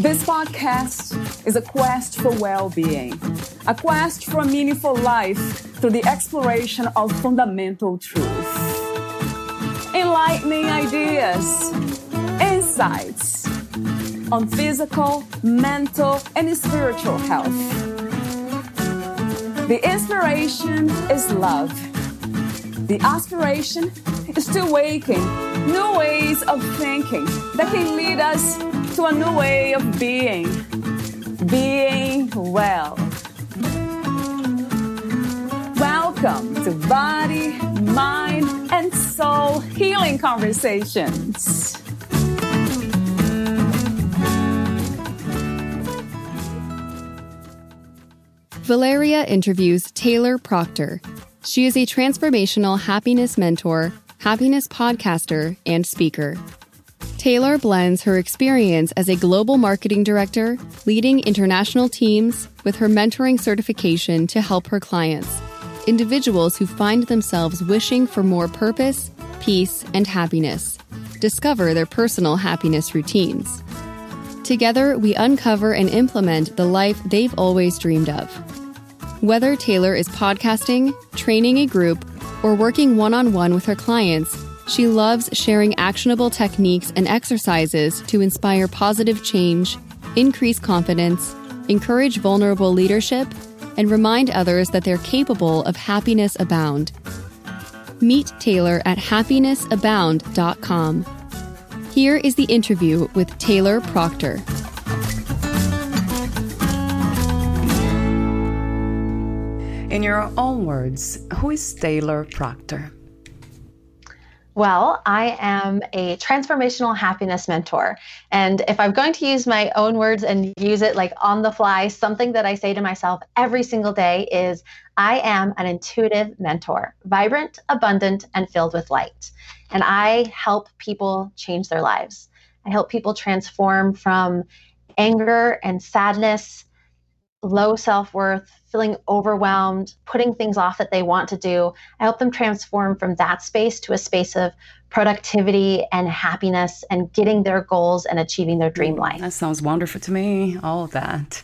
This podcast is a quest for well being, a quest for a meaningful life through the exploration of fundamental truths, Enlightening ideas, insights on physical, mental, and spiritual health. The inspiration is love. The aspiration is to awaken new ways of thinking that can lead us to a new way of being, being well. Welcome to Body, Mind, and Soul Healing Conversations. Valeria interviews Taylor Proctor. She is a transformational happiness mentor, happiness podcaster, and speaker. Taylor blends her experience as a global marketing director, leading international teams, with her mentoring certification to help her clients, individuals who find themselves wishing for more purpose, peace, and happiness, discover their personal happiness routines. Together, we uncover and implement the life they've always dreamed of. Whether Taylor is podcasting, training a group, or working one on one with her clients, she loves sharing actionable techniques and exercises to inspire positive change, increase confidence, encourage vulnerable leadership, and remind others that they're capable of happiness abound. Meet Taylor at happinessabound.com. Here is the interview with Taylor Proctor. In your own words, who is Taylor Proctor? Well, I am a transformational happiness mentor. And if I'm going to use my own words and use it like on the fly, something that I say to myself every single day is I am an intuitive mentor, vibrant, abundant, and filled with light. And I help people change their lives. I help people transform from anger and sadness, low self worth, feeling overwhelmed, putting things off that they want to do. I help them transform from that space to a space of productivity and happiness and getting their goals and achieving their dream life. That sounds wonderful to me, all of that.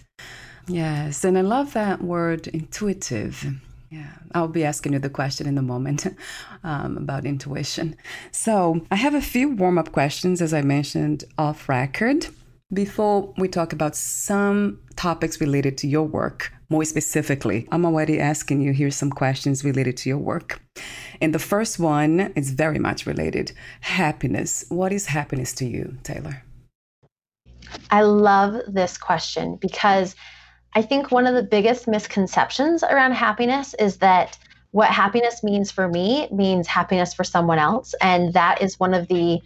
Yes, and I love that word intuitive. Yeah, I'll be asking you the question in a moment um, about intuition. So, I have a few warm up questions, as I mentioned off record. Before we talk about some topics related to your work, more specifically, I'm already asking you here some questions related to your work. And the first one is very much related happiness. What is happiness to you, Taylor? I love this question because I think one of the biggest misconceptions around happiness is that what happiness means for me means happiness for someone else. And that is one of the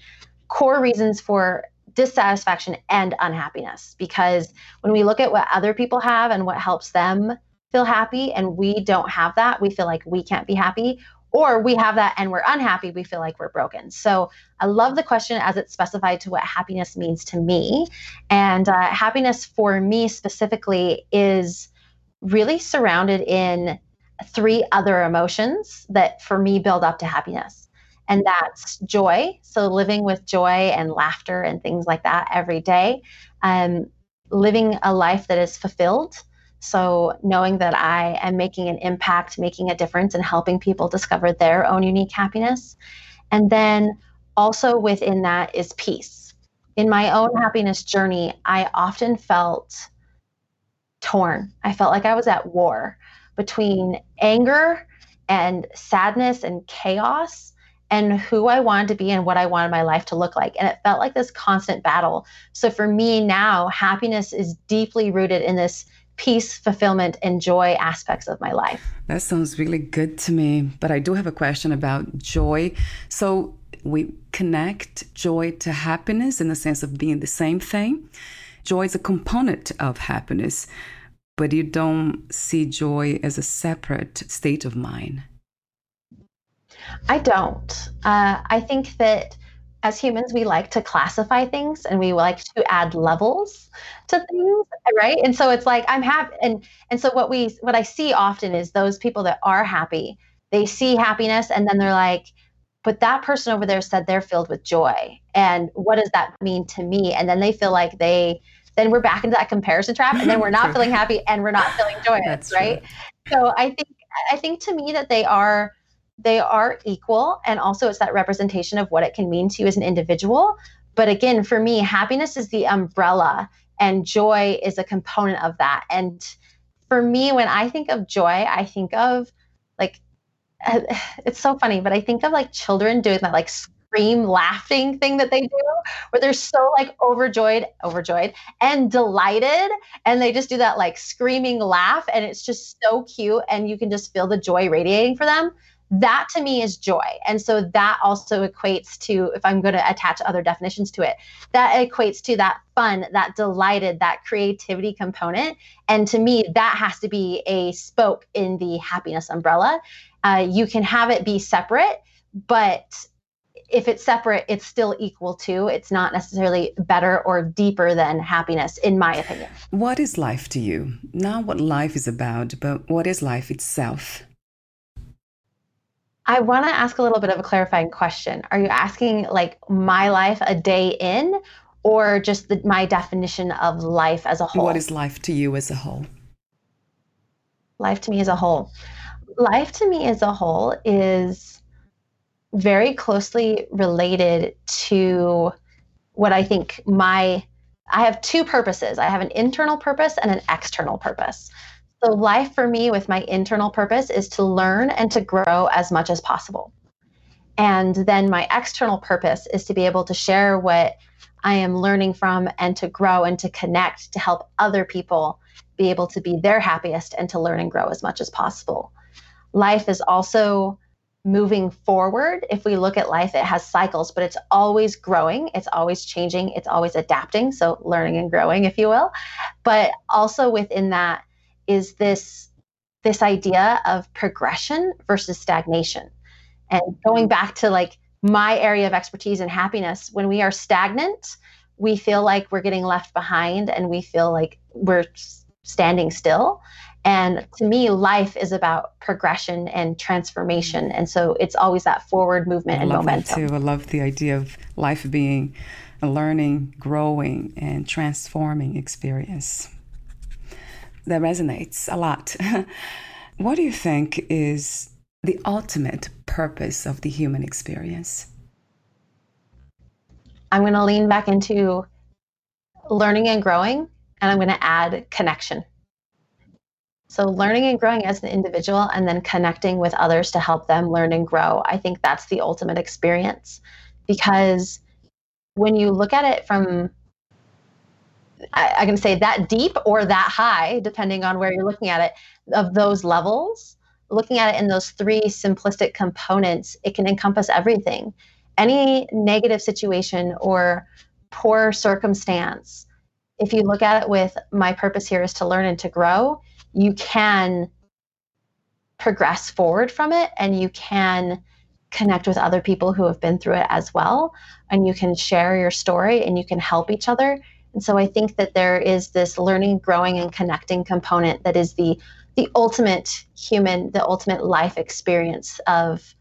core reasons for dissatisfaction and unhappiness. Because when we look at what other people have and what helps them feel happy and we don't have that we feel like we can't be happy. Or we have that and we're unhappy we feel like we're broken. So i love the question as it's specified to what happiness means to me. And uh, happiness for me specifically is really surrounded in three other emotions that for me build up to happiness and that's joy. So living with joy and laughter and things like that every day. Um, living a life that is fulfilled. So knowing that I am making an impact, making a difference, and helping people discover their own unique happiness. And then also within that is peace. In my own happiness journey, I often felt torn. I felt like I was at war between anger and sadness and chaos and who I wanted to be and what I wanted my life to look like. And it felt like this constant battle. So for me now, happiness is deeply rooted in this peace, fulfillment, and joy aspects of my life. That sounds really good to me. But I do have a question about joy. So we connect joy to happiness in the sense of being the same thing. Joy is a component of happiness, but you don't see joy as a separate state of mind. I don't. Uh, I think that as humans, we like to classify things and we like to add levels to things, right? And so it's like I'm happy, and and so what we what I see often is those people that are happy they see happiness and then they're like, but that person over there said they're filled with joy. And what does that mean to me? And then they feel like they, then we're back into that comparison trap and then we're not feeling happy and we're not feeling joyous, right? So I think, I think to me that they are, they are equal. And also it's that representation of what it can mean to you as an individual. But again, for me, happiness is the umbrella and joy is a component of that. And for me, when I think of joy, I think of like it's so funny, but I think of like children doing that like scream laughing thing that they do where they're so like overjoyed, overjoyed and delighted. And they just do that like screaming laugh. And it's just so cute. And you can just feel the joy radiating for them. That to me is joy. And so that also equates to, if I'm going to attach other definitions to it, that equates to that fun, that delighted, that creativity component. And to me, that has to be a spoke in the happiness umbrella. Uh, you can have it be separate, but if it's separate, it's still equal to. It's not necessarily better or deeper than happiness, in my opinion. What is life to you? Not what life is about, but what is life itself? I want to ask a little bit of a clarifying question. Are you asking like my life a day in, or just the, my definition of life as a whole? What is life to you as a whole? Life to me as a whole life to me as a whole is very closely related to what I think my I have two purposes. I have an internal purpose and an external purpose. So life for me with my internal purpose is to learn and to grow as much as possible. And then my external purpose is to be able to share what I am learning from and to grow and to connect to help other people be able to be their happiest and to learn and grow as much as possible life is also moving forward. If we look at life, it has cycles, but it's always growing, it's always changing, it's always adapting. So, learning and growing, if you will. But also within that is this this idea of progression versus stagnation. And going mm. back to like my area of expertise and happiness, when we are stagnant, we feel like we're getting left behind and we feel like we're standing still. And to me, life is about progression and transformation. Mm. And so it's always that forward movement I and love momentum. That too. I love the idea of life being a learning, growing, and transforming experience. That resonates a lot. what do you think is the ultimate purpose of the human experience? I'm going to lean back into learning and growing, and I'm going to add connection. So, learning and growing as an individual and then connecting with others to help them learn and grow, I think that's the ultimate experience. Because when you look at it from, I, I can say that deep or that high, depending on where you're looking at it, of those levels, looking at it in those three simplistic components, it can encompass everything. Any negative situation or poor circumstance, if you look at it with my purpose here is to learn and to grow, you can progress forward from it and you can connect with other people who have been through it as well and you can share your story and you can help each other and so i think that there is this learning growing and connecting component that is the the ultimate human the ultimate life experience of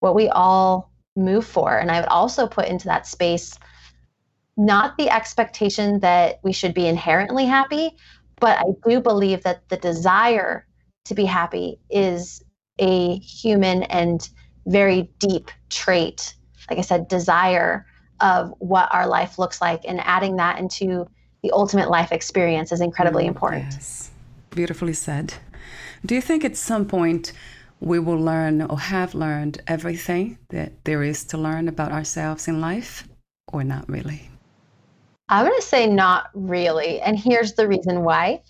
what we all move for and i would also put into that space not the expectation that we should be inherently happy but I do believe that the desire to be happy is a human and very deep trait. Like I said, desire of what our life looks like and adding that into the ultimate life experience is incredibly mm, important. Yes. Beautifully said. Do you think at some point we will learn or have learned everything that there is to learn about ourselves in life or not really? I'm going to say not really. And here's the reason why.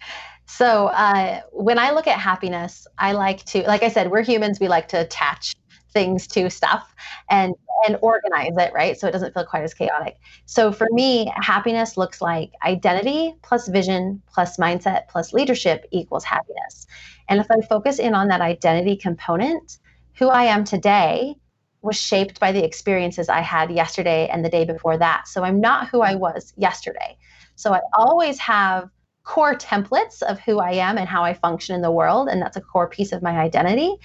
So, uh, when I look at happiness, I like to, like I said, we're humans, we like to attach things to stuff and and organize it right so it doesn't feel quite as chaotic so for me happiness looks like identity plus vision plus mindset plus leadership equals happiness and if i focus in on that identity component who i am today was shaped by the experiences I had yesterday and the day before that. So I'm not who I was yesterday. So I always have core templates of who I am and how I function in the world. And that's a core piece of my identity.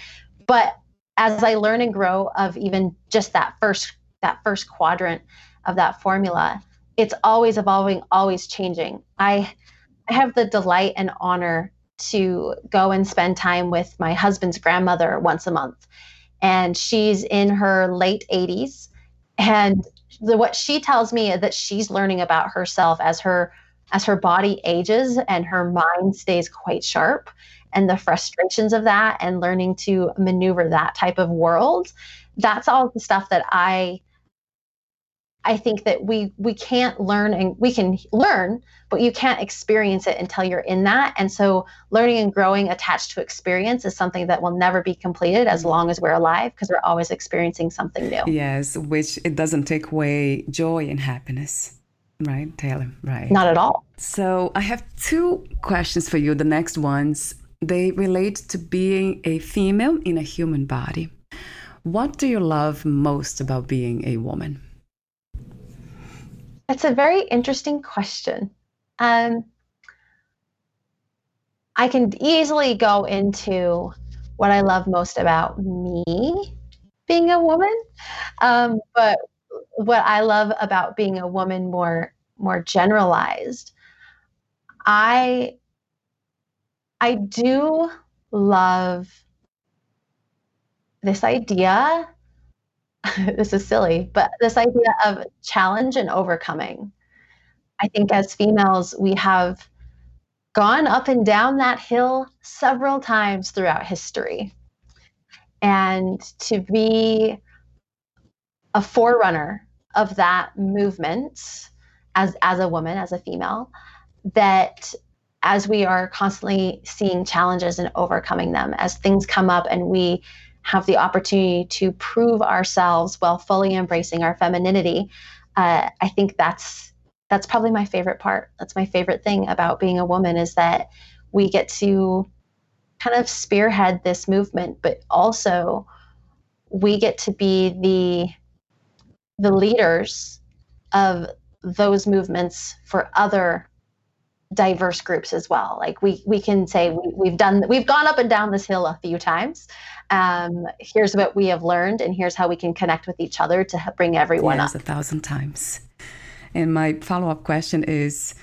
But as I learn and grow of even just that first that first quadrant of that formula, it's always evolving, always changing. I I have the delight and honor to go and spend time with my husband's grandmother once a month. And she's in her late 80s. And the, what she tells me is that she's learning about herself as her as her body ages and her mind stays quite sharp and the frustrations of that and learning to maneuver that type of world that's all the stuff that i I think that we we can't learn and we can learn, but you can't experience it until you're in that. And so learning and growing attached to experience is something that will never be completed as mm-hmm. long as we're alive because we're always experiencing something new. Yes, which it doesn't take away joy and happiness. Right, Taylor? Right. Not at all. So I have two questions for you. The next ones, they relate to being a female in a human body. What do you love most about being a woman? That's a very interesting question. Um, I can easily go into what I love most about me being a woman, um, but what I love about being a woman more more generalized. I I do love this idea this is silly, but this idea of challenge and overcoming. I think as females, we have gone up and down that hill several times throughout history. And to be a forerunner of that movement as, as a woman, as a female, that as we are constantly seeing challenges and overcoming them, as things come up and we have the opportunity to prove ourselves while fully embracing our femininity, uh, I think that's that's probably my favorite part. That's my favorite thing about being a woman is that we get to kind of spearhead this movement, but also we get to be the the leaders of those movements for other diverse groups as well. Like we we can say we, have done we've gone up and down this hill a few times. Um, here's what we have learned, and here's how we can connect with each other to bring everyone yes, up. a thousand times. And my follow up question is,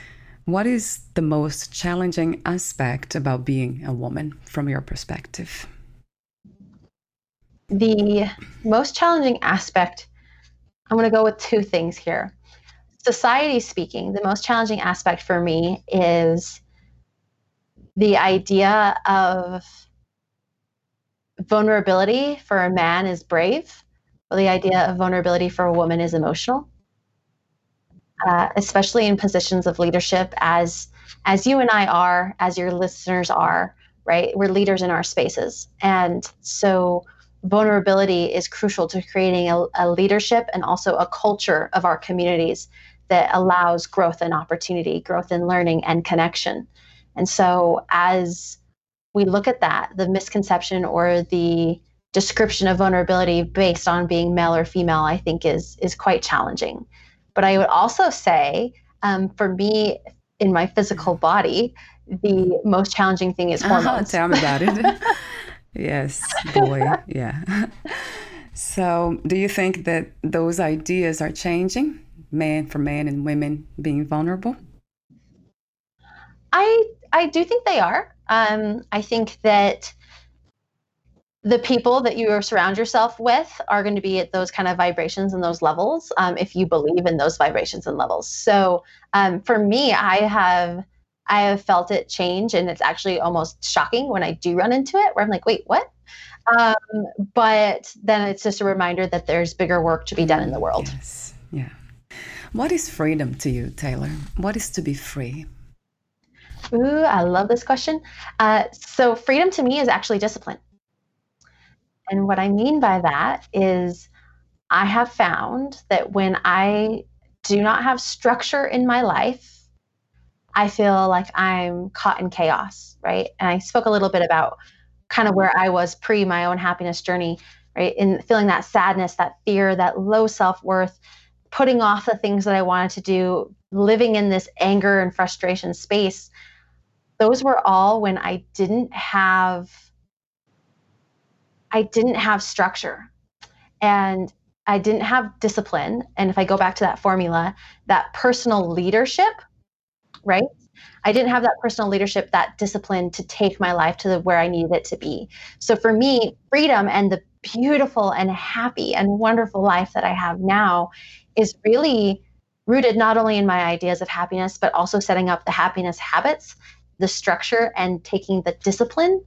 what is the most challenging aspect about being a woman from your perspective? The most challenging aspect, I'm going to go with two things here society speaking, the most challenging aspect for me is the idea of vulnerability for a man is brave, but the idea of vulnerability for a woman is emotional. Uh, especially in positions of leadership, as as you and I are, as your listeners are, right? We're leaders in our spaces, and so vulnerability is crucial to creating a, a leadership and also a culture of our communities that allows growth and opportunity, growth and learning and connection. And so, as we look at that, the misconception or the description of vulnerability based on being male or female, I think is is quite challenging. But I would also say, um, for me, in my physical body, the most challenging thing is uh-huh, hormones. Uh-huh, tell me about it. yes, boy, yeah. So, do you think that those ideas are changing? Man for man and women being vulnerable? I I do think they are. Um, I think that the people that you surround yourself with are going to be at those kind of vibrations and those levels um, if you believe in those vibrations and levels. So um, for me, I have I have felt it change, and it's actually almost shocking when I do run into it, where I'm like, wait, what? Um, but then it's just a reminder that there's bigger work to be done in the world. Yes. Yeah. What is freedom to you, Taylor? What is to be free? Ooh, I love this question. Uh, so, freedom to me is actually discipline. And what I mean by that is, I have found that when I do not have structure in my life, I feel like I'm caught in chaos, right? And I spoke a little bit about kind of where I was pre my own happiness journey, right? In feeling that sadness, that fear, that low self worth, putting off the things that I wanted to do, living in this anger and frustration space, those were all when I didn't have I didn't have structure and I didn't have discipline. And if I go back to that formula, that personal leadership, right? I didn't have that personal leadership, that discipline to take my life to the, where I needed it to be. So for me, freedom and the beautiful and happy and wonderful life that I have now is really rooted not only in my ideas of happiness, but also setting up the happiness habits, the structure, and taking the discipline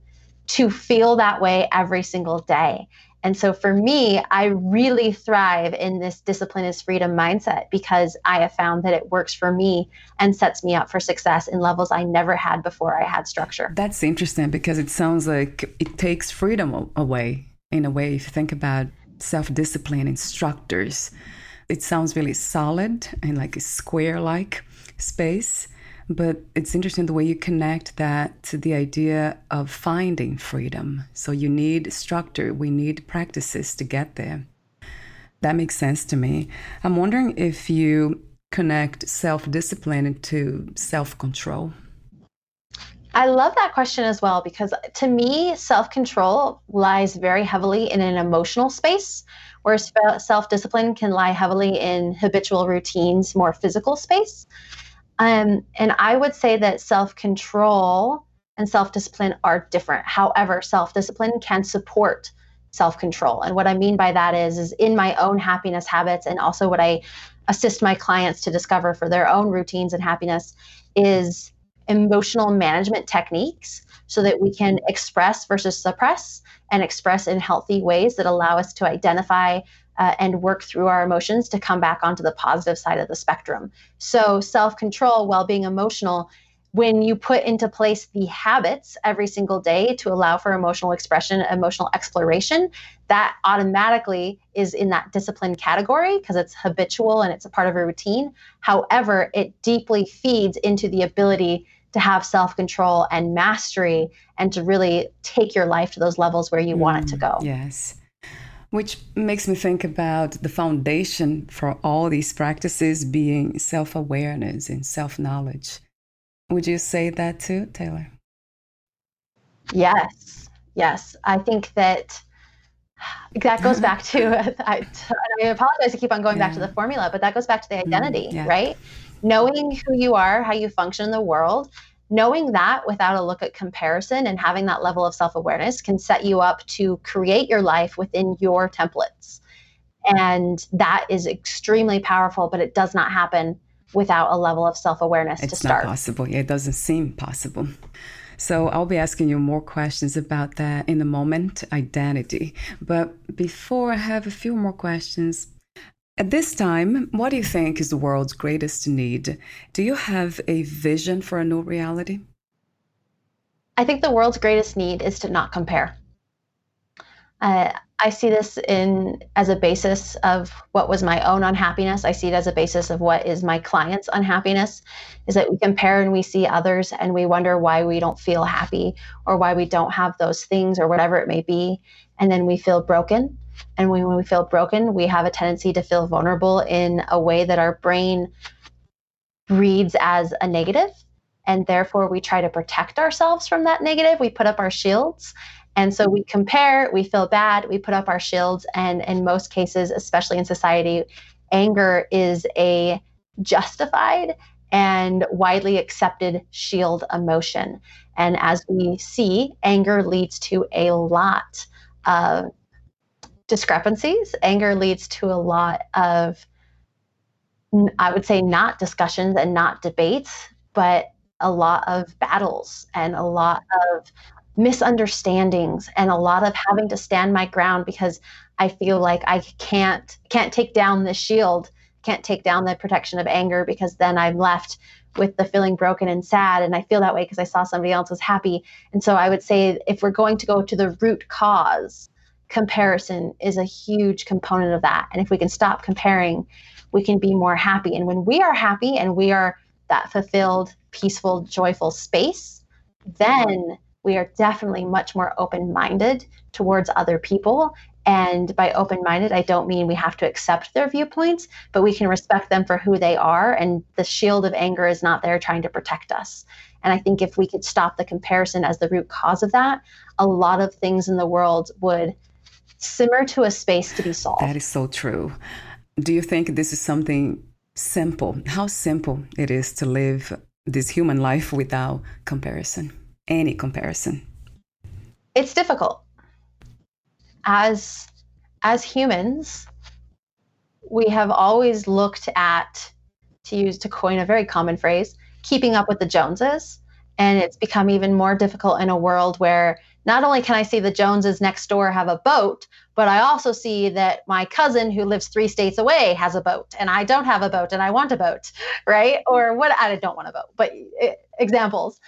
to feel that way every single day. And so for me, I really thrive in this discipline is freedom mindset because I have found that it works for me and sets me up for success in levels I never had before I had structure. That's interesting because it sounds like it takes freedom away in a way if you think about self-discipline instructors. It sounds really solid and like a square like space but it's interesting the way you connect that to the idea of finding freedom. So you need structure, we need practices to get there. That makes sense to me. I'm wondering if you connect self discipline to self control. I love that question as well because to me, self control lies very heavily in an emotional space, whereas self discipline can lie heavily in habitual routines, more physical space. Um, and I would say that self control and self discipline are different. However, self discipline can support self control. And what I mean by that is, is in my own happiness habits and also what I assist my clients to discover for their own routines and happiness is emotional management techniques so that we can express versus suppress and express in healthy ways that allow us to identify uh, and work through our emotions to come back onto the positive side of the spectrum. So, self control, while being emotional, when you put into place the habits every single day to allow for emotional expression, emotional exploration, that automatically is in that discipline category because it's habitual and it's a part of a routine. However, it deeply feeds into the ability to have self control and mastery and to really take your life to those levels where you mm, want it to go. Yes. Which makes me think about the foundation for all these practices being self awareness and self knowledge. Would you say that too, Taylor? Yes, yes. I think that that goes back to I, I apologize to keep on going yeah. back to the formula, but that goes back to the mm, identity, mm, yeah. right? Knowing who you are, how you function in the world, knowing that without a look at comparison and having that level of self awareness can set you up to create your life within your templates. And that is extremely powerful, but it does not happen without a level of self awareness to start. It's not possible. It doesn't seem possible. So I'll be asking you more questions about that in a moment, identity. But before I have a few more questions, at this time, what do you think is the world's greatest need? Do you have a vision for a new reality? I think the world's greatest need is to not compare. Uh, I see this in as a basis of what was my own unhappiness. I see it as a basis of what is my client's unhappiness. Is that we compare and we see others and we wonder why we don't feel happy or why we don't have those things or whatever it may be, and then we feel broken and when we feel broken, we have a tendency to feel vulnerable in a way that our brain reads as a negative, And therefore, we try to protect ourselves from that negative. We put up our shields. And so we compare, we feel bad, we put up our shields. And in most cases, especially in society, anger is a justified and widely accepted shield emotion. And as we see, anger leads to a lot of discrepancies. Anger leads to a lot of, I would say, not discussions and not debates, but a lot of battles and a lot of misunderstandings and a lot of having to stand my ground because I feel like I can't can't take down the shield, can't take down the protection of anger because then I'm left with the feeling broken and sad and I feel that way because I saw somebody else was happy. And so I would say if we're going to go to the root cause comparison is a huge component of that. And if we can stop comparing, we can be more happy. And when we are happy and we are that fulfilled, peaceful, joyful space, then we are definitely much more open minded towards other people. And by open minded, I don't mean we have to accept their viewpoints, but we can respect them for who they are. And the shield of anger is not there trying to protect us. And I think if we could stop the comparison as the root cause of that, a lot of things in the world would simmer to a space to be solved. That is so true. Do you think this is something simple? How simple it is to live this human life without comparison, any comparison? It's difficult. As as humans, we have always looked at to use to coin a very common phrase, keeping up with the Joneses. And it's become even more difficult in a world where not only can I see the Joneses next door have a boat, but I also see that my cousin who lives three states away has a boat and I don't have a boat and I want a boat, right? Or what I don't want a boat, but eh, examples.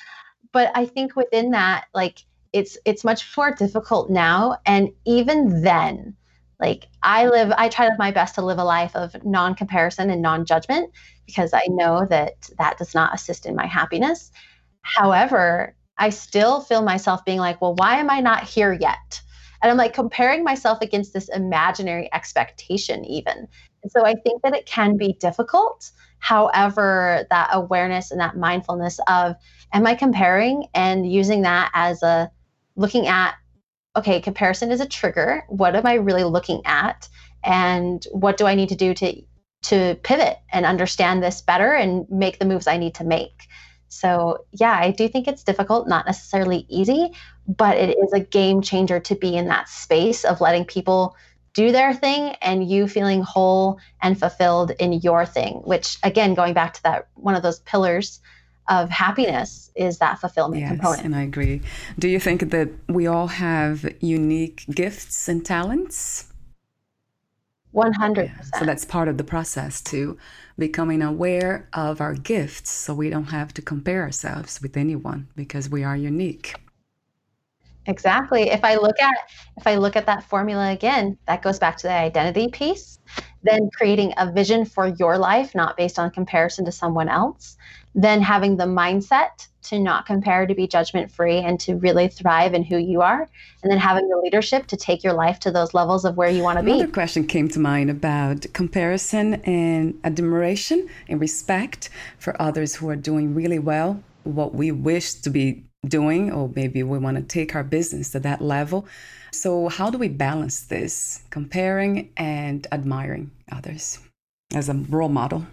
But I think within that, like it's it's much more difficult now. And even then, like I live, I try my best to live a life of non-comparison and non-judgment because I know that that does not assist in my happiness. However, I still feel myself being like, well, why am I not here yet? And I'm like comparing myself against this imaginary expectation, even. And so I think that it can be difficult. However, that awareness and that mindfulness of, am I comparing and using that as a looking at, okay, comparison is a trigger. What am I really looking at? And what do I need to do to to pivot and understand this better and make the moves I need to make? So, yeah, I do think it's difficult, not necessarily easy, but it is a game changer to be in that space of letting people do their thing and you feeling whole and fulfilled in your thing, which, again, going back to that one of those pillars of happiness is that fulfillment yes, component. And I agree. Do you think that we all have unique gifts and talents? 100%. Yeah. So that's part of the process too, becoming aware of our gifts so we don't have to compare ourselves with anyone because we are unique. Exactly. If I look at if I look at that formula again, that goes back to the identity piece, then creating a vision for your life not based on comparison to someone else, then having the mindset to not compare, to be judgment free, and to really thrive in who you are. And then having the leadership to take your life to those levels of where you want to be. Another question came to mind about comparison and admiration and respect for others who are doing really well, what we wish to be doing, or maybe we want to take our business to that level. So, how do we balance this, comparing and admiring others as a role model?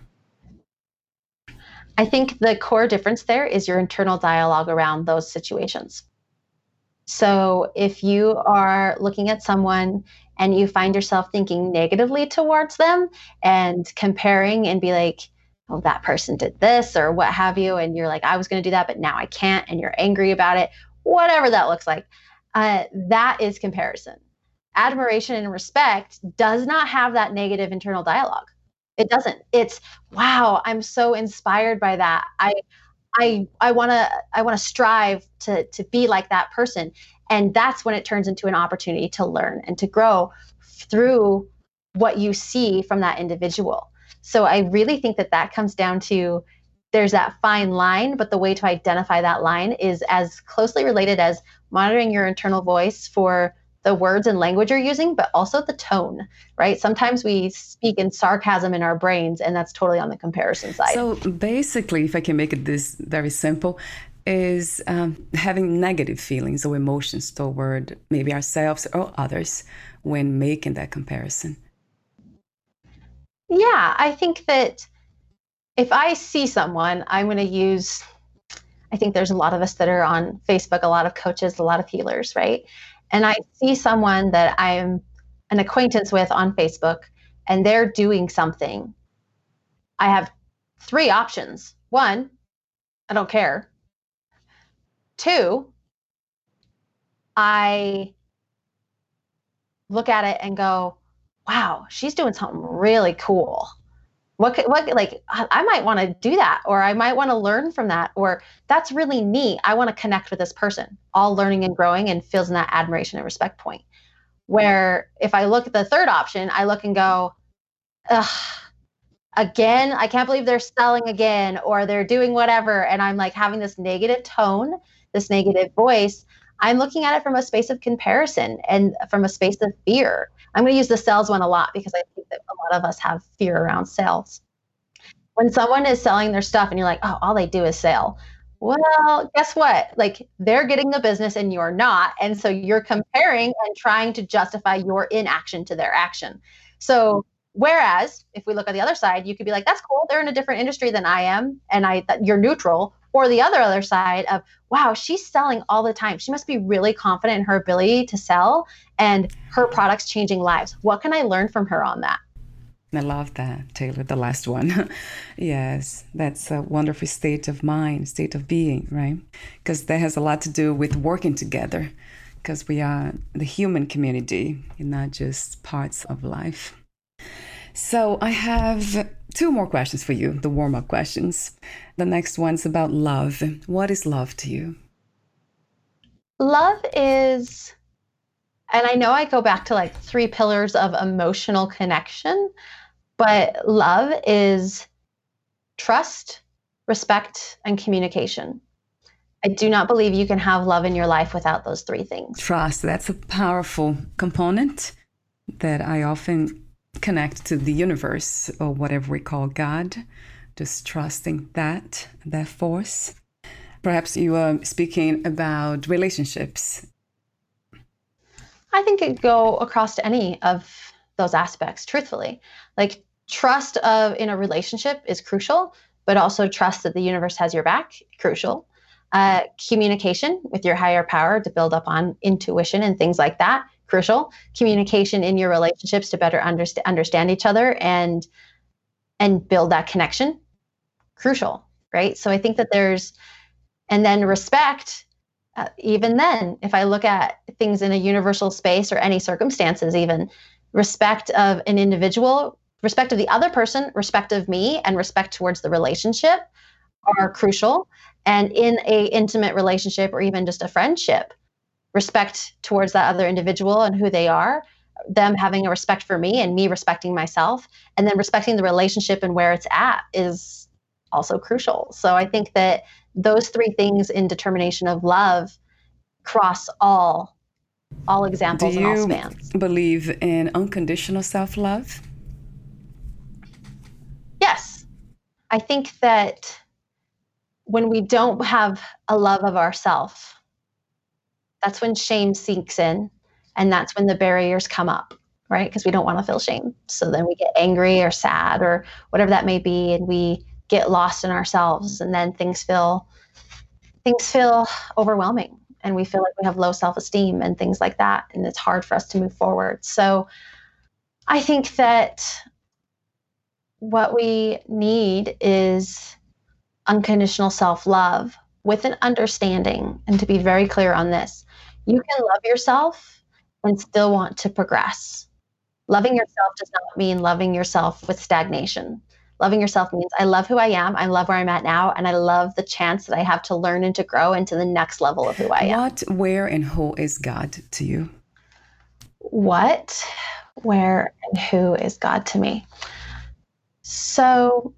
I think the core difference there is your internal dialogue around those situations. So if you are looking at someone and you find yourself thinking negatively towards them and comparing and be like, oh, that person did this or what have you, and you're like, I was going to do that, but now I can't, and you're angry about it, whatever that looks like, uh, that is comparison. Admiration and respect does not have that negative internal dialogue. It doesn't. It's wow, I'm so inspired by that. I I I want to I want to strive to to be like that person. And that's when it turns into an opportunity to learn and to grow through what you see from that individual. So I really think that that comes down to there's that fine line, but the way to identify that line is as closely related as monitoring your internal voice for the words and language you're using, but also the tone, right? Sometimes we speak in sarcasm in our brains, and that's totally on the comparison side. So basically, if I can make it this very simple, is um, having negative feelings or emotions toward maybe ourselves or others when making that comparison. Yeah, I think that if I see someone, I'm going to use, I think there's a lot of us that are on Facebook, a lot of coaches, a lot of healers, right? And I see someone that I'm an acquaintance with on Facebook and they're doing something, I have three options. One, I don't care. Two, I look at it and go, wow, she's doing something really cool what what like i might want to do that or i might want to learn from that or that's really neat i want to connect with this person all learning and growing and feels in that admiration and respect point. Where if i look at the third option i look and go Ugh, again i can't believe they're selling again or they're doing whatever and i'm like having this negative tone this negative voice i'm looking at it from a space of comparison and from a space of fear I'm going to use the sales one a lot because I think that a lot of us have fear around sales. When someone is selling their stuff and you're like, oh, all they do is sell. well, guess what? Like they're getting the business and you're not. And so you're comparing and trying to justify your inaction to their action. So whereas if we look at the other side, you could be like, that's cool. They're in a different industry than I am. And I you're neutral. Or the other other side of, wow, she's selling all the time. She must be really confident in her ability to sell and her products changing lives. What can I learn from her on that? I love that, Taylor, the last one. yes, that's a wonderful state of mind, state of being, right? Because that has a lot to do with working together, because we are the human community and not just parts of life. So I have two more questions for you, the warm up questions. The next one's about love. What is love to you? Love is, and I know I go back to like three pillars of emotional connection, but love is trust, respect, and communication. I do not believe you can have love in your life without those three things. Trust, that's a powerful component that I often connect to the universe or whatever we call God, just trusting that, that force. Perhaps you are speaking about relationships. I think it go across to any of those aspects, truthfully. Like trust of in a relationship is crucial, but also trust that the universe has your back, crucial. Uh, communication with your higher power to build up on intuition and things like that, crucial. Communication in your relationships to better underst- understand each other and and build that connection, crucial, right? So I think that there's, and then respect. Uh, even then, if I look at things in a universal space or any circumstances, even respect of an individual respect of the other person, respect of me, and respect towards the relationship are crucial. And in a intimate relationship or even just a friendship, respect towards that other individual and who they are, them having a respect for me and me respecting myself, and then respecting the relationship and where it's at is also crucial. So I think that those three things in determination of love cross all all examples Do and all spans. Believe in unconditional self-love? Yes i think that when we don't have a love of ourself, that's when shame sinks in and that's when the barriers come up, right? Because we don't want to feel shame. So then we get angry or sad or whatever that may be and we get lost in ourselves and then things feel things feel overwhelming and we feel like we have low self-esteem and things like that and it's hard for us to move forward. So I think that what we need is unconditional self love with an understanding. And to be very clear on this, you can love yourself and still want to progress. Loving yourself does not mean loving yourself with stagnation. Loving yourself means I love who I am, I love where I'm at now, and I love the chance that I have to learn and to grow into the next level of who I am. What, where, and who is God to you? What, where, and who is God to me? So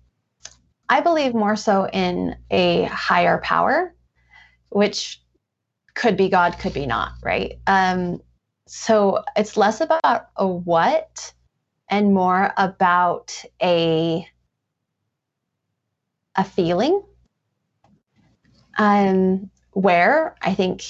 I believe more so in a higher power, which could be God, could be not, right? Um, so it's less about a what and more about a a feeling. Um, where I think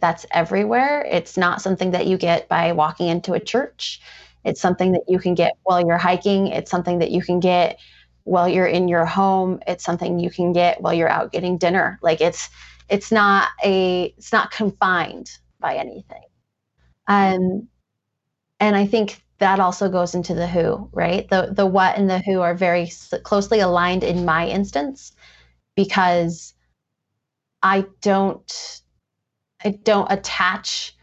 that's everywhere. It's not something that you get by walking into a church. It's something that you can get while you're hiking. It's something that you can get while you're in your home. It's something you can get while you're out getting dinner. Like it's it's not a it's not confined by anything. Um, and I think that also goes into the who, right? The the what and the who are very closely aligned in my instance because I don't I don't attach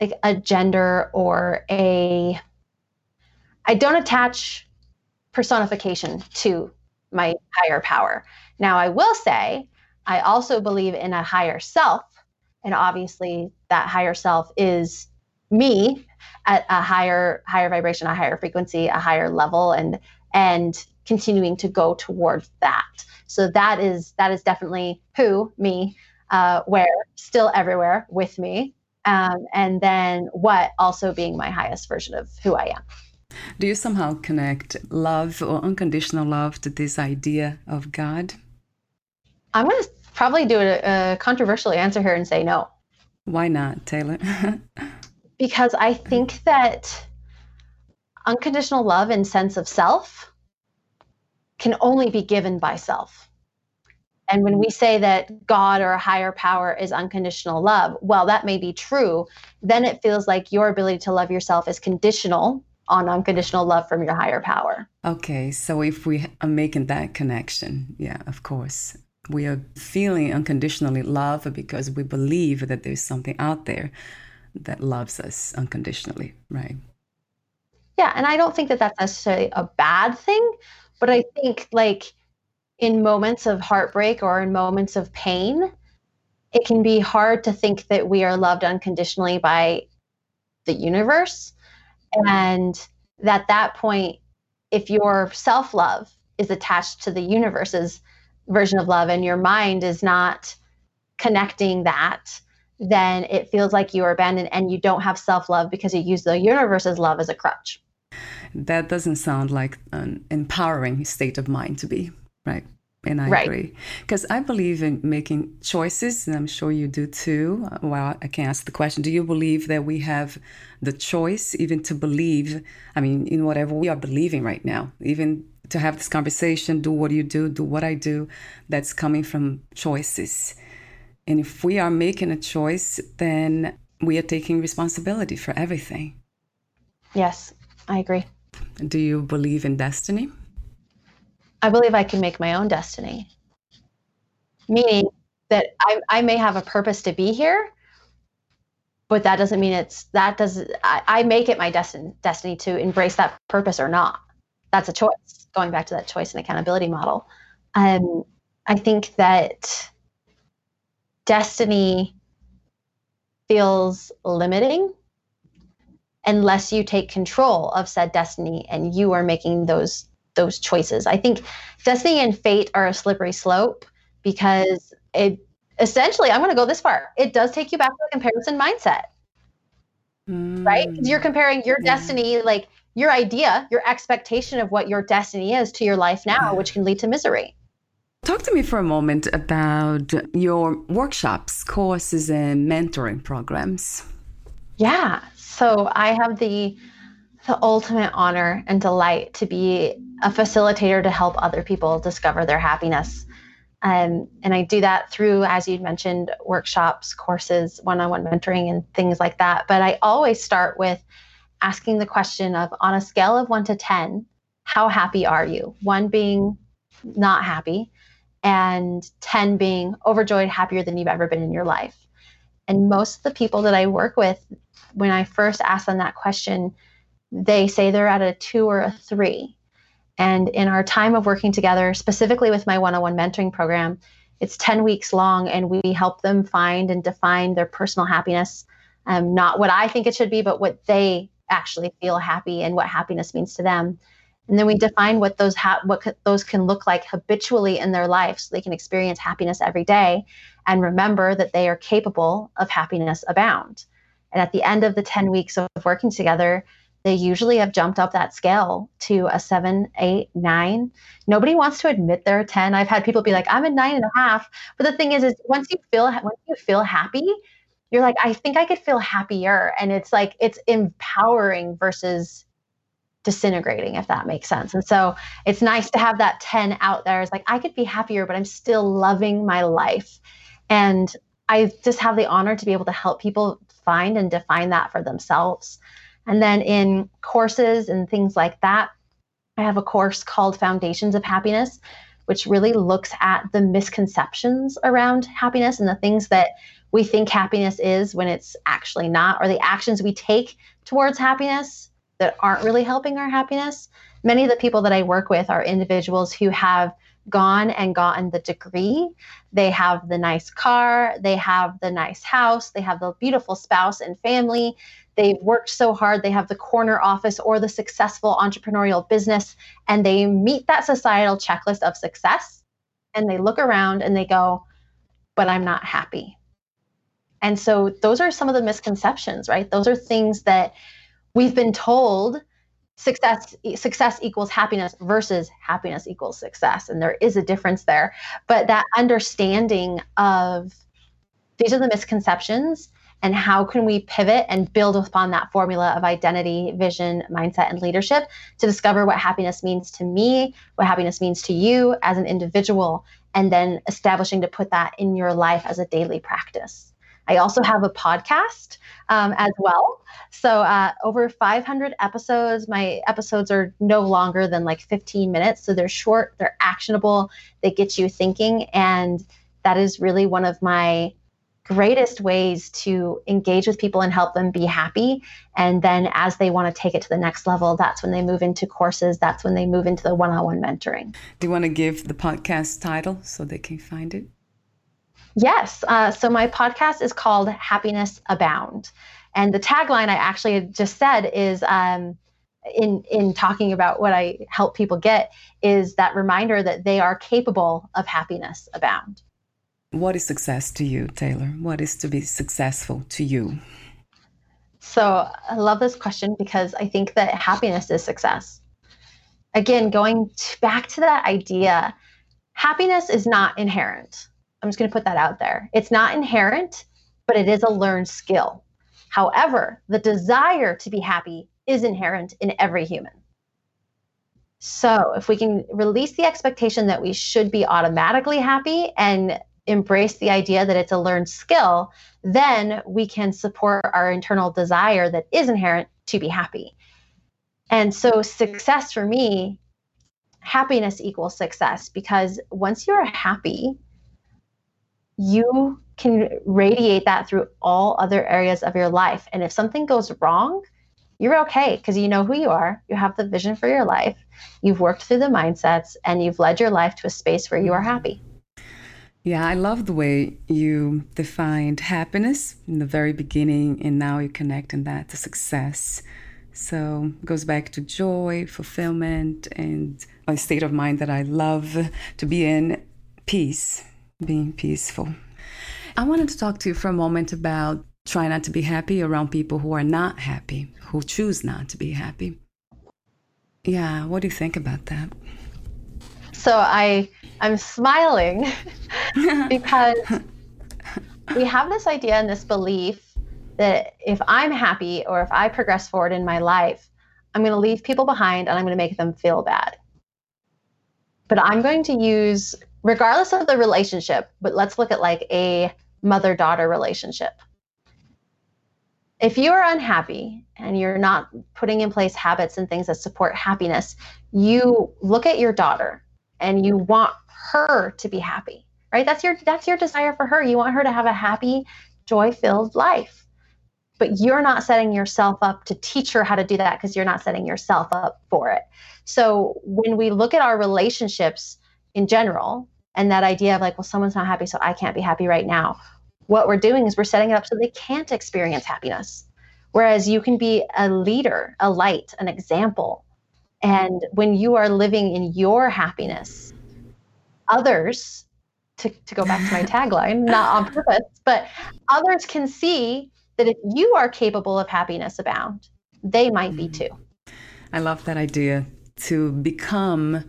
like a gender or a I don't attach personification to my higher power. Now, I will say, I also believe in a higher self. And obviously, that higher self is me at a higher higher vibration a higher frequency a higher level and and continuing to go towards that so that is that is definitely who me uh, where still everywhere with me um, and then what also being my highest version of who i am do you somehow connect love or unconditional love to this idea of God? I'm going to probably do a, a controversial answer here and say no. Why not, Taylor? because I think that unconditional love and sense of self can only be given by self. And when we say that God or a higher power is unconditional love, well, that may be true. Then it feels like your ability to love yourself is conditional on unconditional love from your higher power. Okay, so if we are making that connection, yeah, of course. We are feeling unconditionally love because we believe that there's something out there that loves us unconditionally, right? Yeah, and I don't think that that's necessarily a bad thing, but I think like in moments of heartbreak or in moments of pain, it can be hard to think that we are loved unconditionally by the universe. And at that point, if your self love is attached to the universe's version of love and your mind is not connecting that, then it feels like you are abandoned and you don't have self love because you use the universe's love as a crutch that doesn't sound like an empowering state of mind to be, right? And I right. agree. Because I believe in making choices, and I'm sure you do too. Well, I can ask the question Do you believe that we have the choice even to believe, I mean, in whatever we are believing right now, even to have this conversation, do what you do, do what I do, that's coming from choices. And if we are making a choice, then we are taking responsibility for everything. Yes, I agree. Do you believe in destiny? I believe I can make my own destiny. Meaning that I, I may have a purpose to be here, but that doesn't mean it's that does I, I make it my destiny destiny to embrace that purpose or not. That's a choice. Going back to that choice and accountability model. Um, I think that destiny feels limiting unless you take control of said destiny and you are making those those choices. I think destiny and fate are a slippery slope because it essentially, I'm going to go this far. It does take you back to a comparison mindset, mm. right? You're comparing your yeah. destiny, like your idea, your expectation of what your destiny is to your life now, yeah. which can lead to misery. Talk to me for a moment about your workshops, courses, and mentoring programs. Yeah. So I have the the ultimate honor and delight to be a facilitator to help other people discover their happiness. Um, and I do that through, as you mentioned, workshops, courses, one on one mentoring, and things like that. But I always start with asking the question of on a scale of one to 10, how happy are you? One being not happy, and 10 being overjoyed, happier than you've ever been in your life. And most of the people that I work with, when I first ask them that question, they say they're at a two or a three. And in our time of working together, specifically with my one on one mentoring program, it's 10 weeks long, and we help them find and define their personal happiness. Um, not what I think it should be, but what they actually feel happy and what happiness means to them. And then we define what those ha- what co- those can look like habitually in their life, so they can experience happiness every day, and remember that they are capable of happiness abound. And at the end of the 10 weeks of working together, they usually have jumped up that scale to a seven, eight, nine. Nobody wants to admit they're a 10. I've had people be like, I'm a nine and a half. But the thing is, is once you feel once you feel happy, you're like, I think I could feel happier. And it's like it's empowering versus disintegrating, if that makes sense. And so it's nice to have that 10 out there. It's like I could be happier, but I'm still loving my life. And I just have the honor to be able to help people find and define that for themselves. And then in courses and things like that, I have a course called Foundations of Happiness, which really looks at the misconceptions around happiness and the things that we think happiness is when it's actually not, or the actions we take towards happiness that aren't really helping our happiness. Many of the people that I work with are individuals who have gone and gotten the degree. They have the nice car, they have the nice house, they have the beautiful spouse and family. They've worked so hard, they have the corner office or the successful entrepreneurial business, and they meet that societal checklist of success. And they look around and they go, But I'm not happy. And so those are some of the misconceptions, right? Those are things that we've been told success success equals happiness versus happiness equals success. And there is a difference there. But that understanding of these are the misconceptions and how can we pivot and build upon that formula of identity vision mindset and leadership to discover what happiness means to me what happiness means to you as an individual and then establishing to put that in your life as a daily practice I also have a podcast um, as well. So, uh, over 500 episodes. My episodes are no longer than like 15 minutes. So, they're short, they're actionable, they get you thinking. And that is really one of my greatest ways to engage with people and help them be happy. And then, as they want to take it to the next level, that's when they move into courses, that's when they move into the one on one mentoring. Do you want to give the podcast title so they can find it? Yes. Uh, so my podcast is called Happiness Abound. And the tagline I actually just said is um, in, in talking about what I help people get is that reminder that they are capable of happiness abound. What is success to you, Taylor? What is to be successful to you? So I love this question because I think that happiness is success. Again, going back to that idea, happiness is not inherent. I'm just going to put that out there. It's not inherent, but it is a learned skill. However, the desire to be happy is inherent in every human. So, if we can release the expectation that we should be automatically happy and embrace the idea that it's a learned skill, then we can support our internal desire that is inherent to be happy. And so, success for me, happiness equals success because once you're happy, you can radiate that through all other areas of your life. And if something goes wrong, you're okay because you know who you are. You have the vision for your life. You've worked through the mindsets and you've led your life to a space where you are happy. Yeah, I love the way you defined happiness in the very beginning, and now you're connecting that to success. So it goes back to joy, fulfillment, and a state of mind that I love to be in peace being peaceful. I wanted to talk to you for a moment about trying not to be happy around people who are not happy, who choose not to be happy. Yeah, what do you think about that? So I I'm smiling because we have this idea and this belief that if I'm happy or if I progress forward in my life, I'm going to leave people behind and I'm going to make them feel bad. But I'm going to use regardless of the relationship, but let's look at like a mother daughter relationship. If you are unhappy and you're not putting in place habits and things that support happiness, you look at your daughter and you want her to be happy. Right? That's your that's your desire for her. You want her to have a happy, joy-filled life. But you're not setting yourself up to teach her how to do that because you're not setting yourself up for it. So when we look at our relationships, in general and that idea of like well someone's not happy so i can't be happy right now. What we're doing is we're setting it up so they can't experience happiness. Whereas you can be a leader a light an example. And when you are living in your happiness others to, to go back to my tagline not on purpose but others can see that if you are capable of happiness abound they might be mm. too. I love that idea to become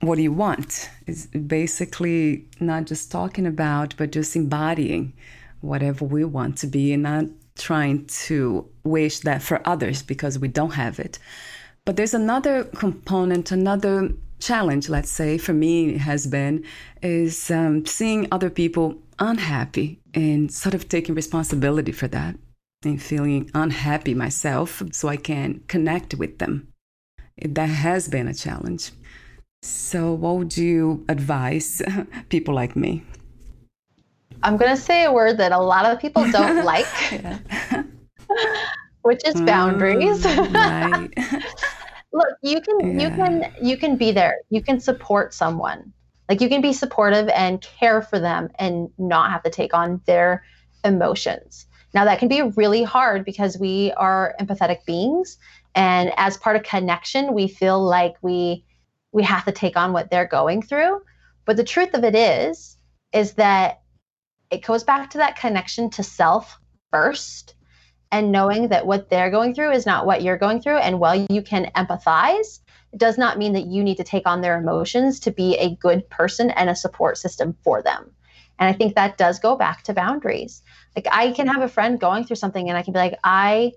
what do you want? Is basically not just talking about but just embodying whatever we want to be and not trying to wish that for others because we don't have it. But there's another component another challenge let's say for me has been is um, seeing other people unhappy and sort of taking responsibility for that and feeling unhappy myself so i can connect with them. That has been a challenge so, what would you advise people like me? I'm going to say a word that a lot of people don't like, which is boundaries. Mm, right. Look, you can yeah. you can you can be there. You can support someone. Like you can be supportive and care for them and not have to take on their emotions. Now that can be really hard because we are empathetic beings and as part of connection, we feel like we we have to take on what they're going through. But the truth of it is, is that it goes back to that connection to self first. and knowing that what they're going through is not what you're going through. And while you can empathize, it does not mean that you need to take on their emotions to be a good person and a support system for them. And I think that does go back to boundaries. Like I can have a friend going through something and I can be like, I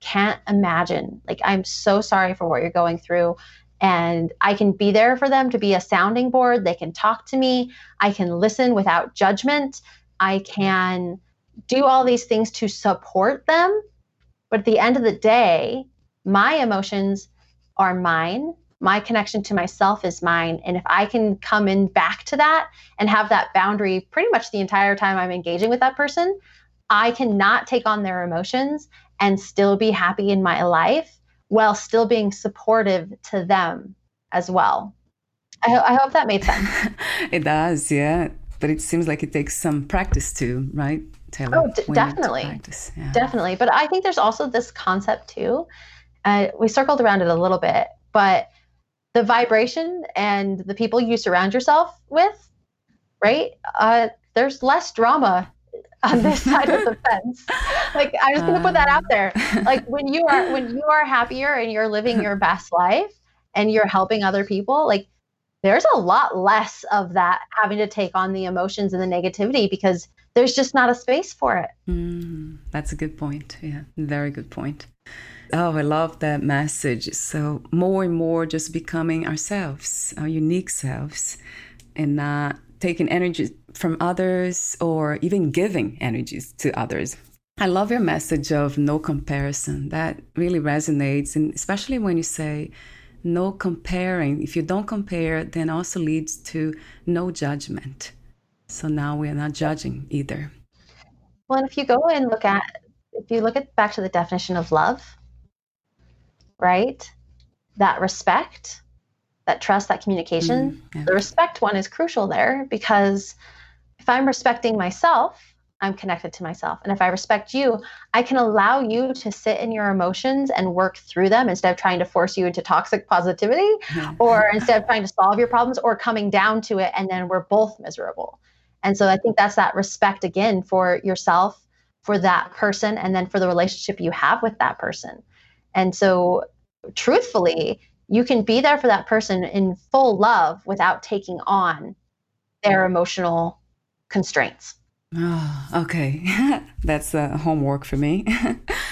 can't imagine. Like, I'm so sorry for what you're going through. And I can be there for them to be a sounding board. They can talk to me. I can listen without judgment. I can do all these things to support them. But at the end of the day, my emotions are mine. My connection to myself is mine. And if I can come in back to that and have that boundary pretty much the entire time I'm engaging with that person, I cannot take on their emotions and still be happy in my life while still being supportive to them as well. I, ho- I hope that made sense. it does, yeah. But it seems like it takes some practice too, right, Taylor? Oh, d- definitely. Yeah. Definitely. But I think there's also this concept too. Uh, we circled around it a little bit, but the vibration and the people you surround yourself with, right? Uh, there's less drama on this side of the fence. Like I'm just gonna put that out there. Like when you are when you are happier and you're living your best life and you're helping other people, like there's a lot less of that having to take on the emotions and the negativity because there's just not a space for it. Mm, that's a good point. Yeah, very good point. Oh, I love that message. So, more and more just becoming ourselves, our unique selves, and not taking energy from others or even giving energies to others. I love your message of no comparison. That really resonates, and especially when you say no comparing. If you don't compare, then also leads to no judgment. So now we are not judging either. Well, if you go and look at, if you look at back to the definition of love, right? That respect, that trust, that communication. Mm, yeah. The respect one is crucial there because if I'm respecting myself, I'm connected to myself. And if I respect you, I can allow you to sit in your emotions and work through them instead of trying to force you into toxic positivity or instead of trying to solve your problems or coming down to it and then we're both miserable. And so I think that's that respect again for yourself, for that person, and then for the relationship you have with that person. And so truthfully, you can be there for that person in full love without taking on their emotional constraints. Oh, okay. That's uh, homework for me.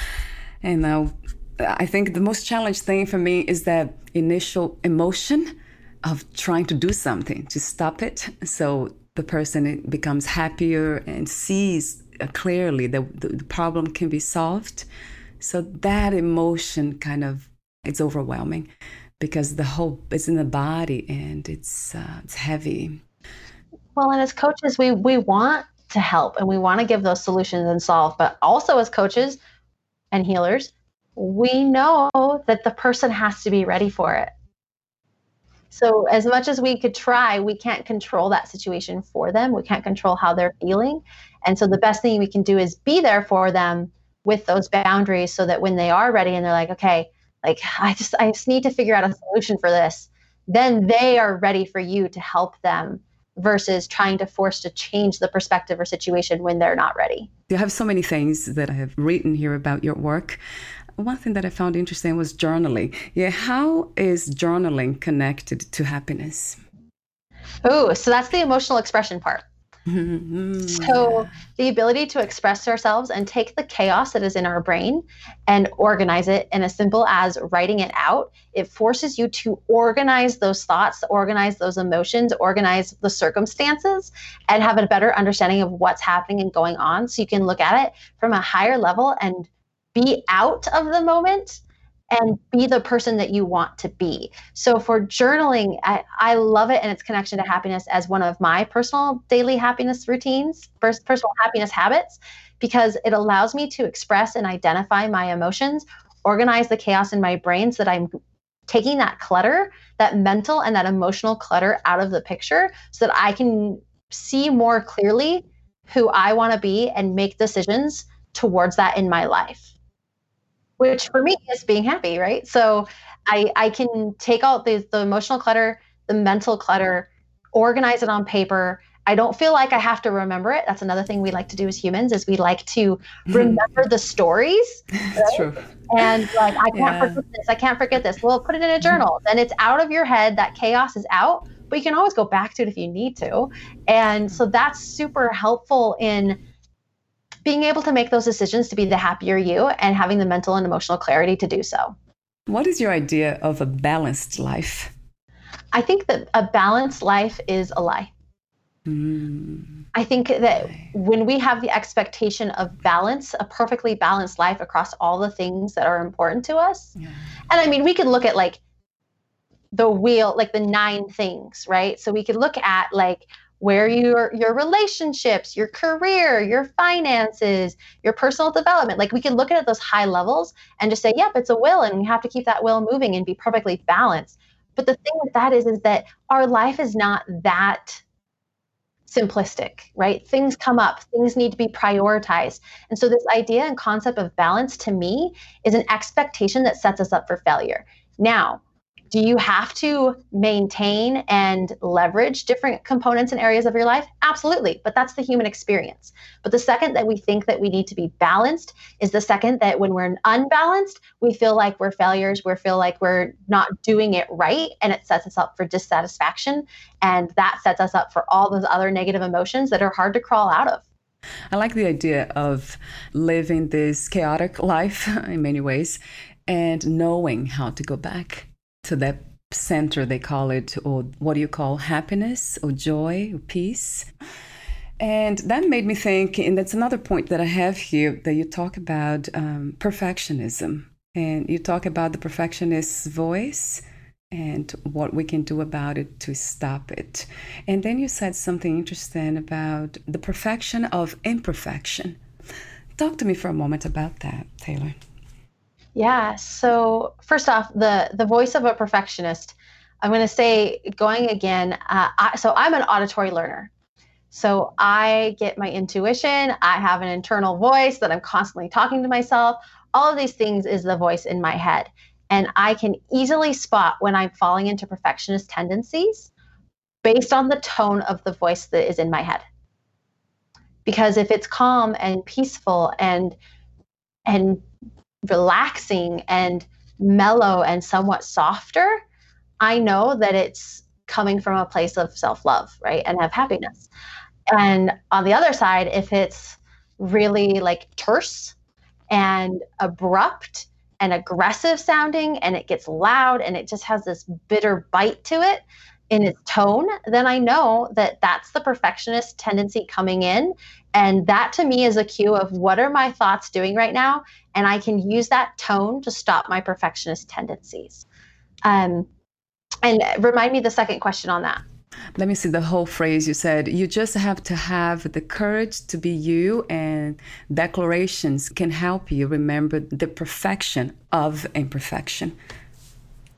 and now I think the most challenging thing for me is that initial emotion of trying to do something to stop it. So the person becomes happier and sees uh, clearly that the problem can be solved. So that emotion kind of it's overwhelming because the whole is in the body and it's uh, it's heavy. Well, and as coaches, we we want to help and we want to give those solutions and solve, but also as coaches and healers, we know that the person has to be ready for it. So, as much as we could try, we can't control that situation for them. We can't control how they're feeling. And so, the best thing we can do is be there for them with those boundaries so that when they are ready and they're like, okay, like I just I just need to figure out a solution for this, then they are ready for you to help them versus trying to force to change the perspective or situation when they're not ready. You have so many things that I have written here about your work. One thing that I found interesting was journaling. Yeah, how is journaling connected to happiness? Oh, so that's the emotional expression part. Mm-hmm. so, the ability to express ourselves and take the chaos that is in our brain and organize it in as simple as writing it out, it forces you to organize those thoughts, organize those emotions, organize the circumstances, and have a better understanding of what's happening and going on. So, you can look at it from a higher level and be out of the moment and be the person that you want to be. So for journaling, I, I love it and its connection to happiness as one of my personal daily happiness routines, first personal happiness habits, because it allows me to express and identify my emotions, organize the chaos in my brain so that I'm taking that clutter, that mental and that emotional clutter out of the picture so that I can see more clearly who I want to be and make decisions towards that in my life which for me is being happy, right? So I I can take out the the emotional clutter, the mental clutter, organize it on paper, I don't feel like I have to remember it. That's another thing we like to do as humans is we like to remember the stories. Right? True. And like I can't yeah. forget this. I can't forget this. Well, put it in a mm-hmm. journal. then it's out of your head. That chaos is out, but you can always go back to it if you need to. And so that's super helpful in being able to make those decisions to be the happier you and having the mental and emotional clarity to do so. What is your idea of a balanced life? I think that a balanced life is a lie. Mm. I think that when we have the expectation of balance, a perfectly balanced life across all the things that are important to us. Yeah. And I mean, we could look at like the wheel, like the nine things, right? So we could look at like where your your relationships, your career, your finances, your personal development. Like we can look at those high levels and just say, "Yep, it's a will, and we have to keep that will moving and be perfectly balanced." But the thing with that is, is that our life is not that simplistic, right? Things come up, things need to be prioritized. And so, this idea and concept of balance to me is an expectation that sets us up for failure. Now, do you have to maintain and leverage different components and areas of your life? Absolutely, but that's the human experience. But the second that we think that we need to be balanced is the second that when we're unbalanced, we feel like we're failures, we feel like we're not doing it right, and it sets us up for dissatisfaction. And that sets us up for all those other negative emotions that are hard to crawl out of. I like the idea of living this chaotic life in many ways and knowing how to go back to that center, they call it, or what do you call happiness or joy or peace. And that made me think, and that's another point that I have here that you talk about um, perfectionism. And you talk about the perfectionist's voice and what we can do about it to stop it. And then you said something interesting about the perfection of imperfection. Talk to me for a moment about that, Taylor. Yeah. So first off, the the voice of a perfectionist. I'm going to say going again. Uh, I, so I'm an auditory learner. So I get my intuition. I have an internal voice that I'm constantly talking to myself. All of these things is the voice in my head, and I can easily spot when I'm falling into perfectionist tendencies based on the tone of the voice that is in my head. Because if it's calm and peaceful and and relaxing and mellow and somewhat softer, I know that it's coming from a place of self love, right? And of happiness. And on the other side, if it's really like terse and abrupt and aggressive sounding and it gets loud and it just has this bitter bite to it in its tone, then I know that that's the perfectionist tendency coming in. And that to me is a cue of what are my thoughts doing right now? and I can use that tone to stop my perfectionist tendencies. Um, and remind me the second question on that. Let me see the whole phrase you said. You just have to have the courage to be you, and declarations can help you remember the perfection of imperfection.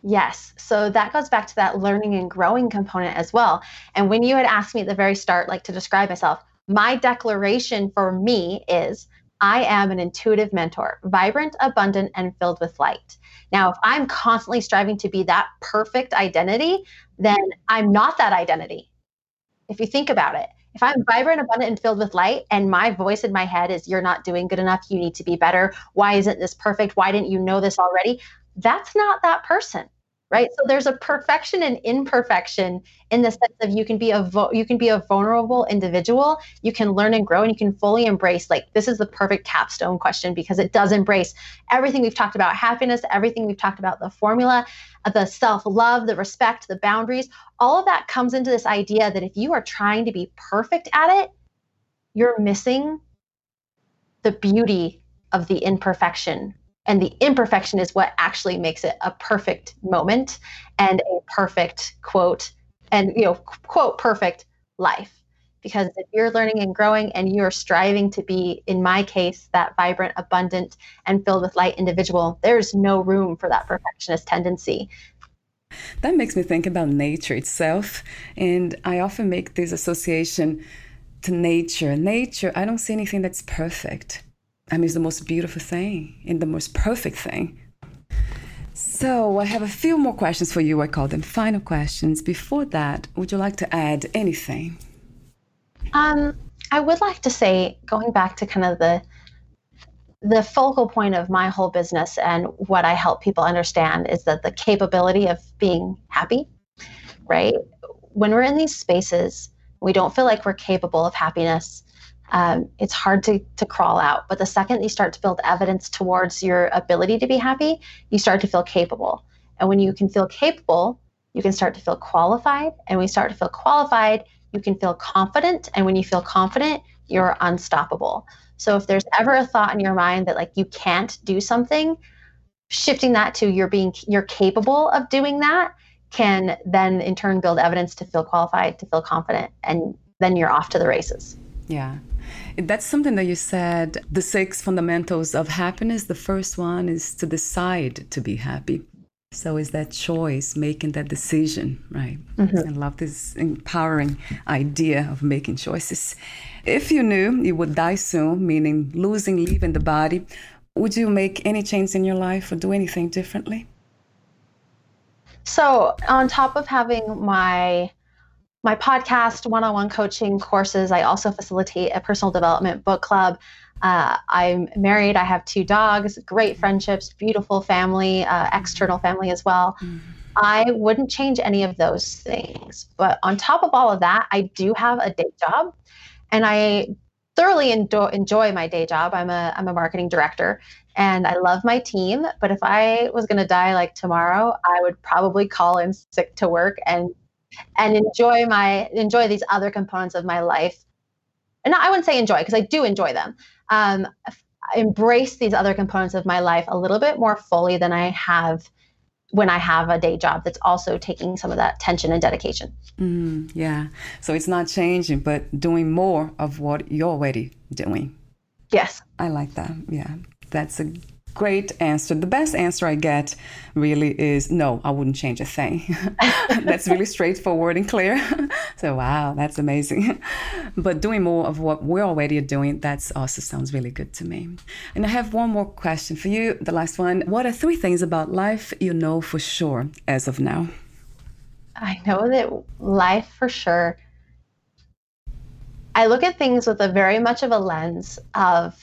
Yes. So that goes back to that learning and growing component as well. And when you had asked me at the very start, like to describe myself, my declaration for me is I am an intuitive mentor, vibrant, abundant, and filled with light. Now, if I'm constantly striving to be that perfect identity, then I'm not that identity. If you think about it, if I'm vibrant, abundant, and filled with light, and my voice in my head is, You're not doing good enough, you need to be better, why isn't this perfect? Why didn't you know this already? That's not that person right? So there's a perfection and imperfection in the sense of you can be a vo- you can be a vulnerable individual. You can learn and grow and you can fully embrace like this is the perfect capstone question because it does embrace everything we've talked about happiness everything we've talked about the formula uh, the self-love the respect the boundaries. All of that comes into this idea that if you are trying to be perfect at it you're missing the beauty of the imperfection and the imperfection is what actually makes it a perfect moment and a perfect quote and you know quote perfect life. Because if you're learning and growing and you're striving to be in my case that vibrant abundant and filled with light individual there's no room for that perfectionist tendency. That makes me think about nature itself. And i often make this association to nature. Nature i don't see anything that's perfect I mean, it's the most beautiful thing and the most perfect thing. So, I have a few more questions for you. I call them final questions. Before that, would you like to add anything? Um, I would like to say, going back to kind of the the focal point of my whole business and what I help people understand is that the capability of being happy, right? When we're in these spaces, we don't feel like we're capable of happiness. Um, it's hard to, to crawl out. But the second you start to build evidence towards your ability to be happy, you start to feel capable. And when you can feel capable, you can start to feel qualified. And when you start to feel qualified, you can feel confident. And when you feel confident, you're unstoppable. So if there's ever a thought in your mind that like you can't do something, shifting that to you're being you're capable of doing that can then in turn build evidence to feel qualified, to feel confident, and then you're off to the races. Yeah. That's something that you said the six fundamentals of happiness. The first one is to decide to be happy. So is that choice, making that decision, right? Mm-hmm. I love this empowering idea of making choices. If you knew you would die soon, meaning losing, leaving the body, would you make any change in your life or do anything differently? So, on top of having my my podcast, one-on-one coaching courses, I also facilitate a personal development book club. Uh, I'm married. I have two dogs, great friendships, beautiful family, uh, external family as well. Mm-hmm. I wouldn't change any of those things. But on top of all of that, I do have a day job and I thoroughly enjoy, enjoy my day job. I'm a, I'm a marketing director and I love my team. But if I was going to die like tomorrow, I would probably call in sick to work and and enjoy my enjoy these other components of my life. And I wouldn't say enjoy because I do enjoy them, um, embrace these other components of my life a little bit more fully than I have when I have a day job that's also taking some of that attention and dedication. Mm, yeah. So it's not changing, but doing more of what you're already doing. Yes. I like that. Yeah. That's a great answer. The best answer I get really is no, I wouldn't change a thing. that's really straightforward and clear. so, wow, that's amazing. but doing more of what we're already doing, that's also sounds really good to me. And I have one more question for you, the last one. What are three things about life you know for sure as of now? I know that life for sure. I look at things with a very much of a lens of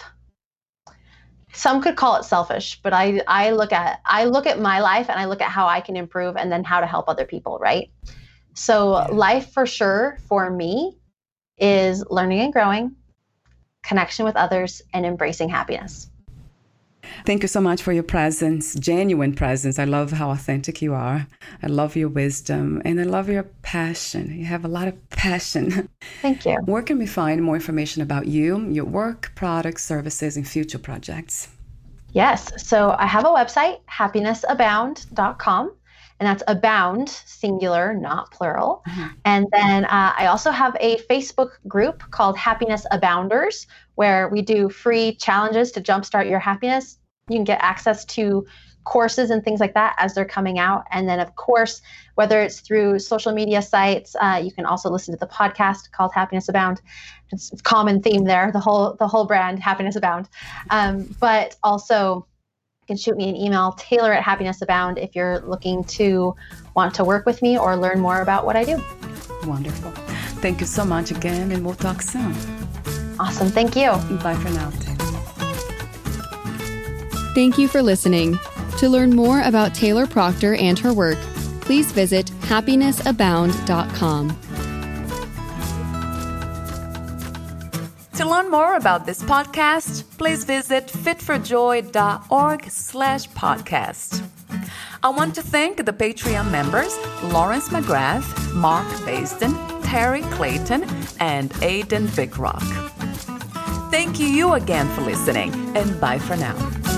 some could call it selfish but i i look at i look at my life and i look at how i can improve and then how to help other people right so yeah. life for sure for me is learning and growing connection with others and embracing happiness Thank you so much for your presence, genuine presence. I love how authentic you are. I love your wisdom and I love your passion. You have a lot of passion. Thank you. Where can we find more information about you, your work, products, services, and future projects? Yes. So I have a website, happinessabound.com and that's abound singular not plural mm-hmm. and then uh, i also have a facebook group called happiness abounders where we do free challenges to jumpstart your happiness you can get access to courses and things like that as they're coming out. And then, of course, whether it's through social media sites, uh, you can also listen to the podcast called Happiness Abound. It's, it's common theme there, the whole the whole brand Happiness Abound. Um, but also, can shoot me an email, Taylor at Happiness Abound, if you're looking to want to work with me or learn more about what I do. Wonderful. Thank you so much again, and we'll talk soon. Awesome. Thank you. Bye for now. Thank you for listening. To learn more about Taylor Proctor and her work, please visit happinessabound.com. To learn more about this podcast, please visit fitforjoy.org slash podcast. I want to thank the Patreon members Lawrence McGrath, Mark Basden, Terry Clayton, and Aidan Bickrock. Thank you again for listening, and bye for now.